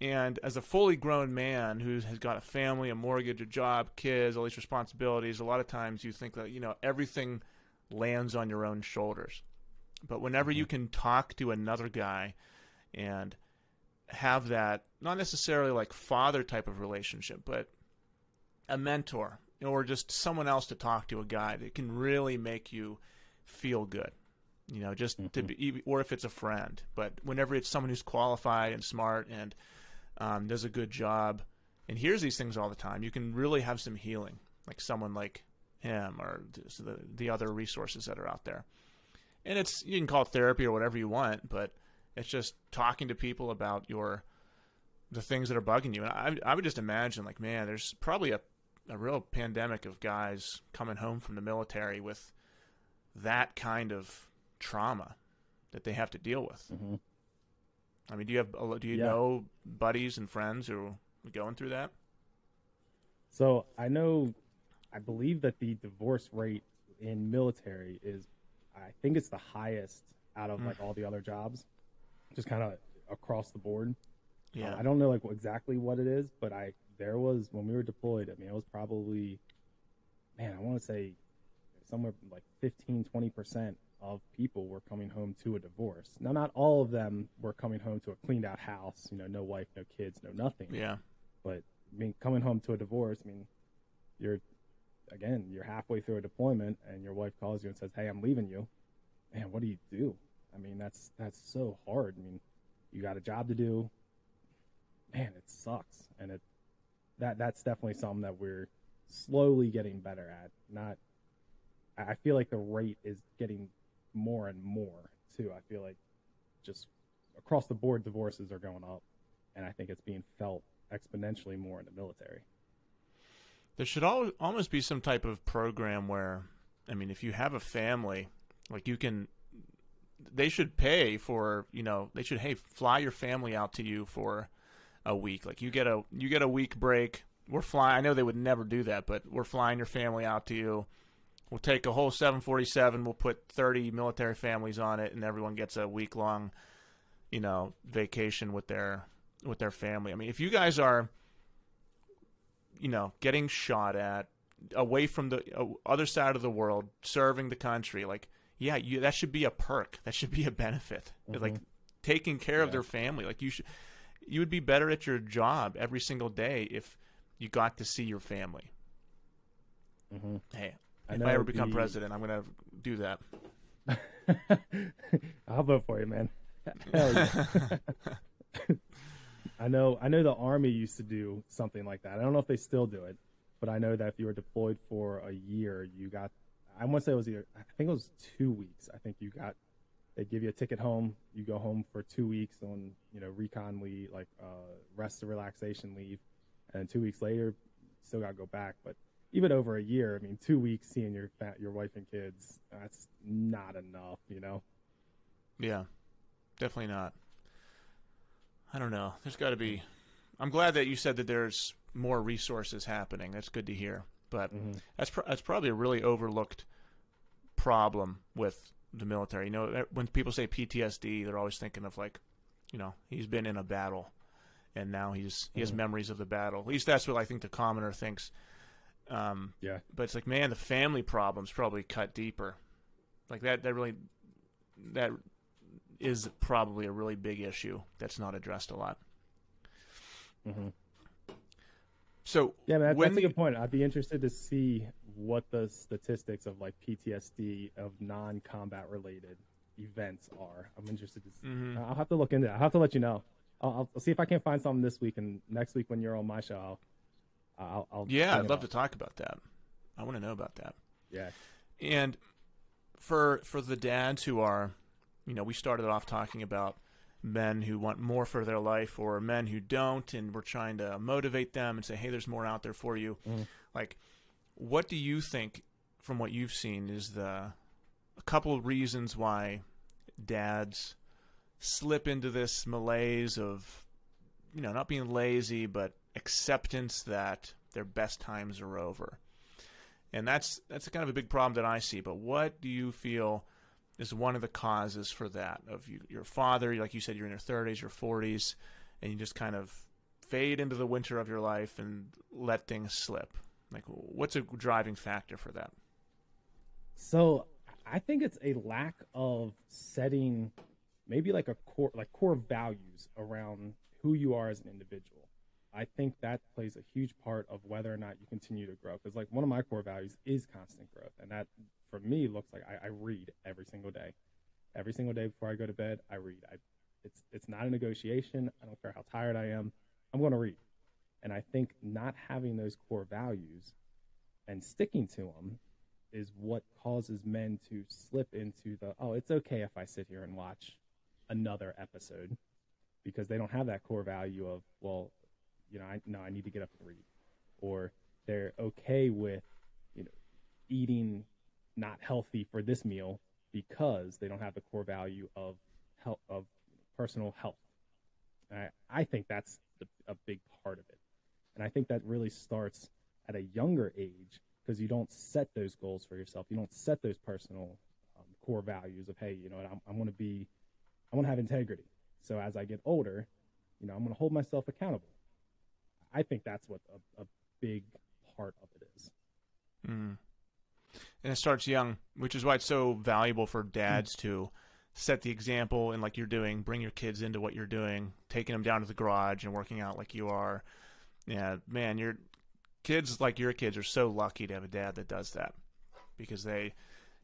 And as a fully grown man who has got a family, a mortgage, a job, kids, all these responsibilities, a lot of times you think that you know everything lands on your own shoulders. But whenever you can talk to another guy and have that, not necessarily like father type of relationship, but a mentor or just someone else to talk to, a guy that can really make you feel good. You know, just to be, or if it's a friend, but whenever it's someone who's qualified and smart and um, does a good job and hears these things all the time, you can really have some healing, like someone like him or the the other resources that are out there and it's you can call it therapy or whatever you want, but it's just talking to people about your the things that are bugging you. And I I would just imagine like man, there's probably a a real pandemic of guys coming home from the military with that kind of trauma that they have to deal with. hmm I mean, do you have do you Yeah. know buddies and friends who are going through that? So I know, I believe that the divorce rate in military is, I think it's the highest out of Mm. like all the other jobs, just kind of across the board. Yeah. Uh, I don't know like exactly what it is, but I there was when we were deployed. I mean, it was probably, man, I want to say somewhere like 15, 20 percent of people were coming home to a divorce. Now, not all of them were coming home to a cleaned out house. You know, no wife, no kids, no nothing. yeah. But I mean, coming home to a divorce, I mean, you're again, you're halfway through a deployment, and your wife calls you and says, "Hey, I'm leaving you." Man, what do you do? I mean, that's that's so hard. I mean, you got a job to do. Man, it sucks, and it that that's definitely something that we're slowly getting better at. Not, I feel like the rate is getting more and more too. I feel like just across the board, divorces are going up, and I think it's being felt exponentially more in the military. There should al- almost be some type of program where, I mean, if you have a family, like you can, they should pay for, you know, they should, hey, fly your family out to you for a week. Like you get a, you get a week break. We're flying. I know they would never do that, but we're flying your family out to you. We'll take a whole 747. We'll put 30 military families on it, and everyone gets a week long, you know, vacation with their with their family. I mean, if you guys are you know, getting shot at, away from the uh, other side of the world, serving the country. Like, yeah, you that should be a perk. That should be a benefit. Like taking care of their family. Like you should, you would be better at your job every single day if you got to see your family. Mm-hmm. Hey, I if I ever become the- president, I'm gonna do that. I'll vote for you, man. Hell yeah. I know. I know the army used to do something like that. I don't know if they still do it, but I know that if you were deployed for a year, you got. I want to say it was either. I think it was two weeks. I think you got. They give you a ticket home. You go home for two weeks on you know recon leave, like uh, rest and relaxation leave, and two weeks later, still got to go back. But even over a year, I mean, two weeks seeing your your wife and kids, that's not enough, you know. Yeah, definitely not. I don't know. There's got to be. I'm glad that you said that there's more resources happening. That's good to hear. But that's pro- that's probably a really overlooked problem with the military. You know, when people say PTSD, they're always thinking of like, you know, he's been in a battle, and now he's he has memories of the battle. At least that's what I think the commoner thinks. Um, Yeah. but it's like, man, the family problems probably cut deeper. Like that. That really. That is probably a really big issue that's not addressed a lot. Mm-hmm. So Yeah, man, that, that's a good point. I'd be interested to see what the statistics of like PTSD of non-combat related events are. I'm interested to. See. Mhm. I'll have to look into. it. I'll have to let you know. I'll, I'll- see if I can find something this week, and next week when you're on my show, I'll. I'll, I'll Yeah, I'd love to talk about that. I want to know about that. Yeah. And for for the dads who are, you know, we started off talking about men who want more for their life or men who don't and we're trying to motivate them and say hey there's more out there for you Mhm. like what do you think from what you've seen is the a couple of reasons why dads slip into this malaise of you know not being lazy but acceptance that their best times are over and that's that's kind of a big problem that I see but what do you feel is one of the causes for that of you, your father like you said you're in your 30s your 40s and you just kind of fade into the winter of your life and let things slip like what's a driving factor for that So I think it's a lack of setting maybe like a core like core values around who you are as an individual. I think that plays a huge part of whether or not you continue to grow. Because like one of my core values is constant growth, and that for me looks like I, I read every single day. Every single day before I go to bed, I read. I, it's it's not a negotiation. I don't care how tired I am. I'm going to read. And I think not having those core values and sticking to them is what causes men to slip into the oh it's okay if i sit here and watch another episode because they don't have that core value of well you know i no i need to get up and read or they're okay with you know eating not healthy for this meal because they don't have the core value of health of personal health i, I think that's the, a big part of it and i think that really starts at a younger age because you don't set those goals for yourself. You don't set those personal um, core values of, hey, you know I'm, I'm going to be, I want to have integrity. So as I get older, you know, I'm going to hold myself accountable. I think that's what a, a big part of it is. Mm. And it starts young, which is why it's so valuable for dads to set the example and like you're doing, bring your kids into what you're doing, taking them down to the garage and working out like you are. Yeah, man, you're kids like your kids are so lucky to have a dad that does that because they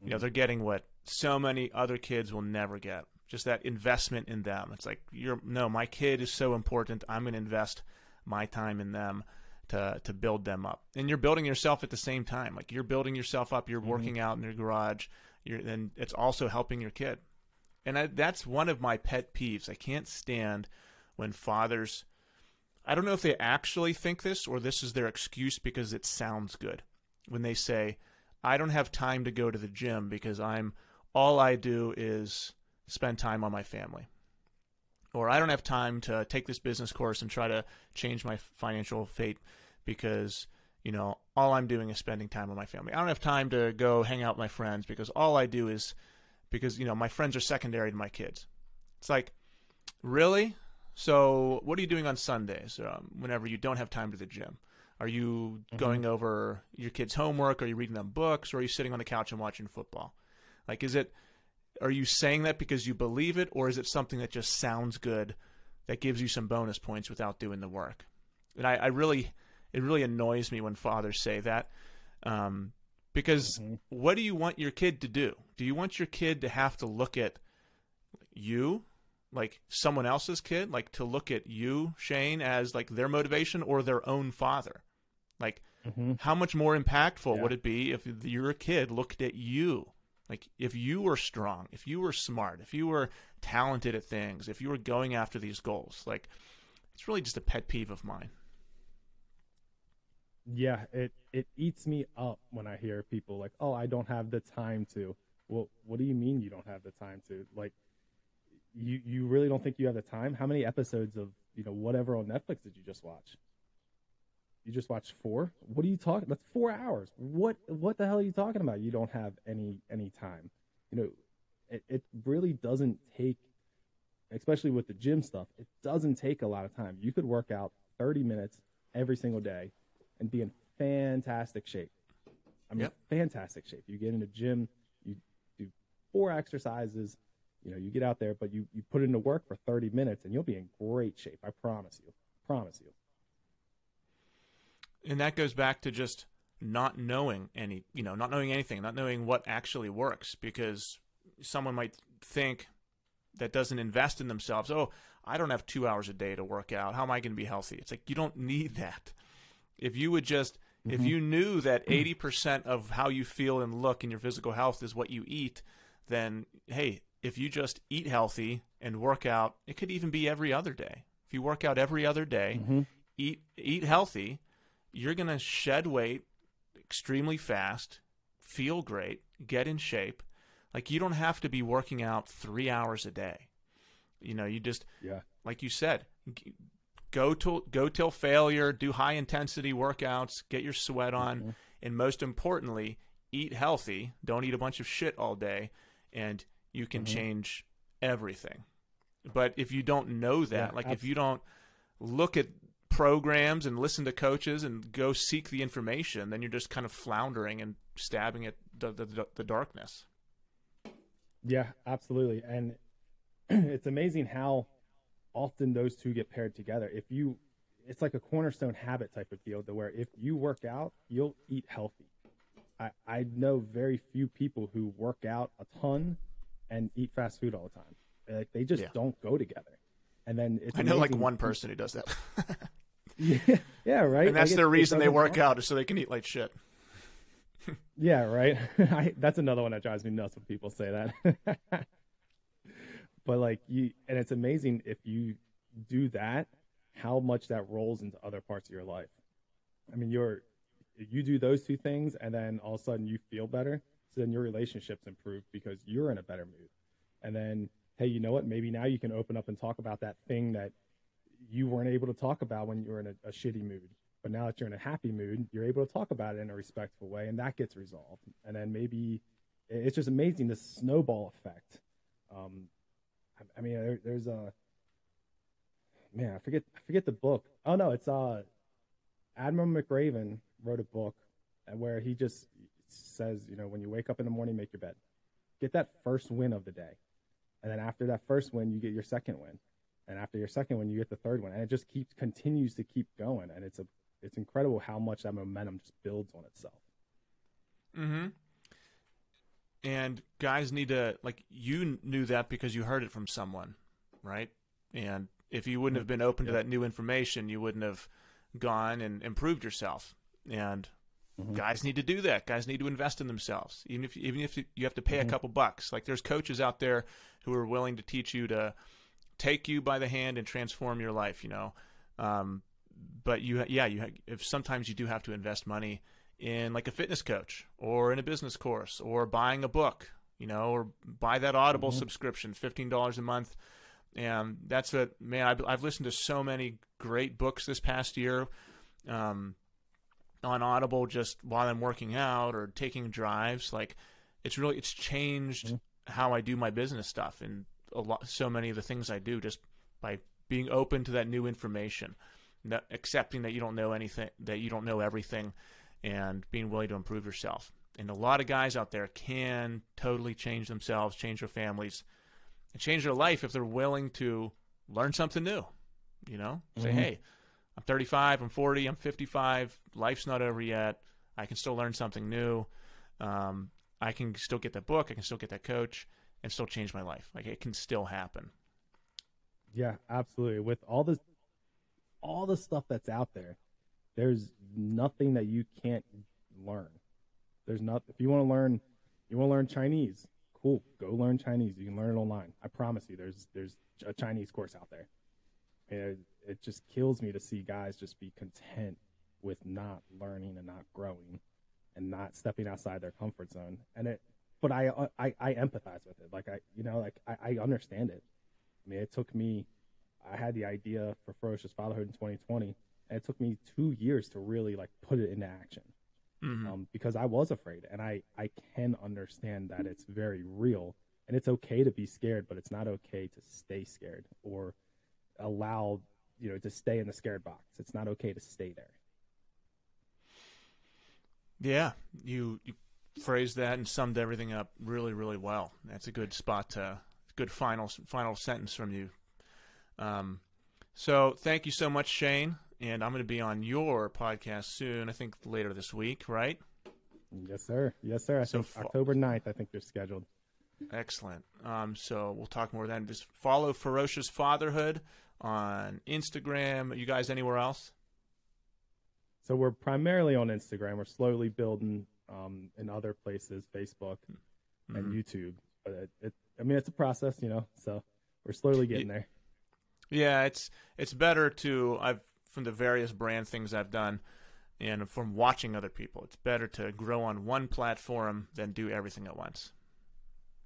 you know they're getting what so many other kids will never get just that investment in them it's like you're no my kid is so important i'm going to invest my time in them to to build them up. And you're building yourself at the same time. Like you're building yourself up you're mm-hmm. working out in your garage you're and it's also helping your kid. And I, that's one of my pet peeves. I can't stand when fathers I don't know if they actually think this or this is their excuse because it sounds good. When they say, I don't have time to go to the gym because I'm all I do is spend time on my family. Or I don't have time to take this business course and try to change my financial fate because, you know, all I'm doing is spending time with my family. I don't have time to go hang out with my friends because all I do is because, you know, my friends are secondary to my kids. It's like, really? So, what are you doing on Sundays um, whenever you don't have time to the gym? Are you Mm-hmm. going over your kids' homework? Are you reading them books? Or are you sitting on the couch and watching football? Like, is it, are you saying that because you believe it, or is it something that just sounds good that gives you some bonus points without doing the work? And I, I really, it really annoys me when fathers say that. Um, because Mhm. what do you want your kid to do? Do you want your kid to have to look at you like someone else's kid, like to look at you, Shane, as like their motivation or their own father. Like, Mm-hmm. how much more impactful Yeah. would it be if your kid looked at you? Like, if you were strong, if you were smart, if you were talented at things, if you were going after these goals, like, it's really just a pet peeve of mine. Yeah, it it eats me up when I hear people like, "Oh, I don't have the time to." Well, what do you mean you don't have the time to? Like, you you really don't think you have the time? How many episodes of you know whatever on Netflix did you just watch? You just watched four. What are you talking? That's four hours. What what the hell are you talking about? You don't have any any time. You know, it it really doesn't take, especially with the gym stuff. It doesn't take a lot of time. You could work out thirty minutes every single day and be in fantastic shape. I mean, Yep. fantastic shape. You get in the gym, you do four exercises, you know, you get out there, but you, you put into work for 30 minutes and you'll be in great shape. I promise you. Promise you. And that goes back to just not knowing any, you know, not knowing anything, not knowing what actually works because someone might think that doesn't invest in themselves, oh, I don't have two hours a day to work out. How am I going to be healthy? It's like you don't need that. If you would just, if you knew that 80% of how you feel and look in your physical health is what you eat, then hey, if you just eat healthy and work out, it could even be every other day. If you work out every other day, Mm-hmm. eat eat healthy, you're going to shed weight extremely fast, feel great, get in shape. Like you don't have to be working out 3 hours a day. You know, you just Yeah. like you said, go to go till failure, do high intensity workouts, get your sweat on, Mhm. and most importantly, eat healthy. Don't eat a bunch of shit all day, and you can Mhm. change everything. But if you don't know that, Yeah, like if you don't look at programs and listen to coaches and go seek the information, then you're just kind of floundering and stabbing at the the, the darkness. Yeah, absolutely. And it's amazing how often those two get paired together. If you, it's like a cornerstone habit type of deal to where if you work out, you'll eat healthy. I, I know very few people who work out a ton and eat fast food all the time. Like they just Yeah. don't go together. And then it's I know like one person who does that, Yeah, yeah, right. and that's their reason they work work. out is so they can eat like shit. Yeah, right. I, that's another one that drives me nuts when people say that. but like you, and it's amazing if you do that, how much that rolls into other parts of your life. I mean, you're you do those two things, and then all of a sudden you feel better. So then your relationships improve because you're in a better mood. And then, hey, you know what? Maybe now you can open up and talk about that thing that you weren't able to talk about when you were in a, a shitty mood. But now that you're in a happy mood, you're able to talk about it in a respectful way, and that gets resolved. And then maybe it's just amazing this snowball effect. Um, I, I mean, there, there's a man. I forget. I forget the book. Oh no, it's uh, Admiral McRaven wrote a book where he just says, you know, when you wake up in the morning, make your bed, get that first win of the day, and then after that first win, you get your second win, and after your second one, you get the third one, and it just keeps continues to keep going, and it's a it's incredible how much that momentum just builds on itself. Mm-hmm. And guys need to like you knew that because you heard it from someone, right? And if you wouldn't have been open to Yeah. that new information, you wouldn't have gone and improved yourself. And Mhm. guys need to do that. Guys need to invest in themselves, even if even if you have to pay Mhm. a couple bucks. Like there's coaches out there who are willing to teach you to take you by the hand and transform your life. You know, um, but you yeah you if sometimes you do have to invest money in like a fitness coach or in a business course or buying a book you know or buy that audible Mhm. subscription $15 a month and that's a man I've, I've listened to so many great books this past year um, on audible just while i'm working out or taking drives like it's really it's changed Mhm. how i do my business stuff and a lot so many of the things i do just by being open to that new information accepting that you don't know anything, that you don't know everything, and being willing to improve yourself. And a lot of guys out there can totally change themselves, change their families, and change their life if they're willing to learn something new. You know, say, Mhm. hey, I'm 35, I'm 40, I'm 55, life's not over yet. I can still learn something new. Um, I can still get that book, I can still get that coach, and still change my life. Like it can still happen. Yeah, absolutely. With all this, all the stuff that's out there, there's nothing that you can't learn. There's not. If you want to learn, you want to learn Chinese. Cool, go learn Chinese. You can learn it online. I promise you. There's there's a Chinese course out there. And it, it just kills me to see guys just be content with not learning and not growing, and not stepping outside their comfort zone. And it, but I I, I empathize with it. Like I you know like I, I understand it. I mean, it took me, I had the idea for Ferocious Fatherhood in 2020, and it took me two years to really like put it into action Mhm. um, because I was afraid. And I, I can understand that it's very real and it's okay to be scared, but it's not okay to stay scared or allow, you know, to stay in the scared box. It's not okay to stay there. Yeah, you, you phrased that and summed everything up really, really well. That's a good spot to good final final sentence from you. Um, so thank you so much, Shane. And I'm going to be on your podcast soon. I think later this week, right? Yes, sir. Yes, sir. I So think October 9th, I think you're scheduled. Excellent. Um, so we'll talk more then. Just follow Ferocious Fatherhood on Instagram. You guys anywhere else? So we're primarily on Instagram. We're slowly building um, in other places, Facebook and Mhm. YouTube. but it, it, I mean, it's a process, you know. So we're slowly getting there. Yeah, it's it's better to I've from the various brand things I've done, and from watching other people, it's better to grow on one platform than do everything at once.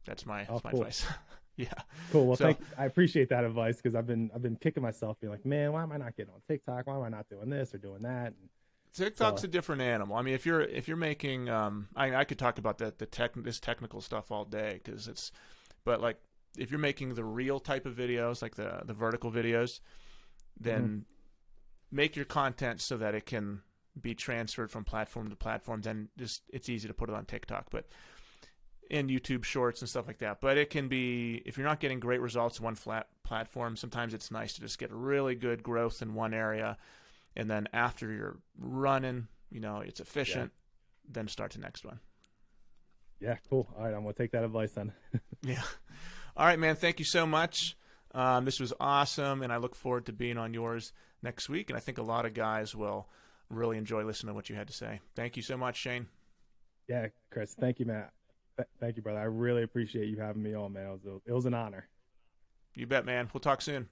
That's my Oh, that's my cool. advice. yeah. Cool. Well, So- thank. I appreciate that advice because I've been I've been kicking myself, being like, man, why am I not getting on TikTok? Why am I not doing this or doing that? And TikTok's So- a different animal. I mean, if you're if you're making, um, I I could talk about that the tech this technical stuff all day because it's, but like if you're making the reel type of videos, like the the vertical videos, then Mm-hmm. make your content so that it can be transferred from platform to platform. Then just it's easy to put it on TikTok, but in YouTube Shorts and stuff like that. But it can be if you're not getting great results in one flat platform. Sometimes it's nice to just get really good growth in one area and then after you're running, you know, it's efficient, then start the next one. yeah, cool. All right, I'm gonna take that advice then. Yeah. All right, man. Thank you so much. Um, this was awesome, and I look forward to being on yours next week. And I think a lot of guys will really enjoy listening to what you had to say. Thank you so much, Shane. yeah, Chris, thank you, Matt. Th- thank you, brother. I really appreciate you having me on, man. It was a, it was an honor. You bet, man. We'll talk soon.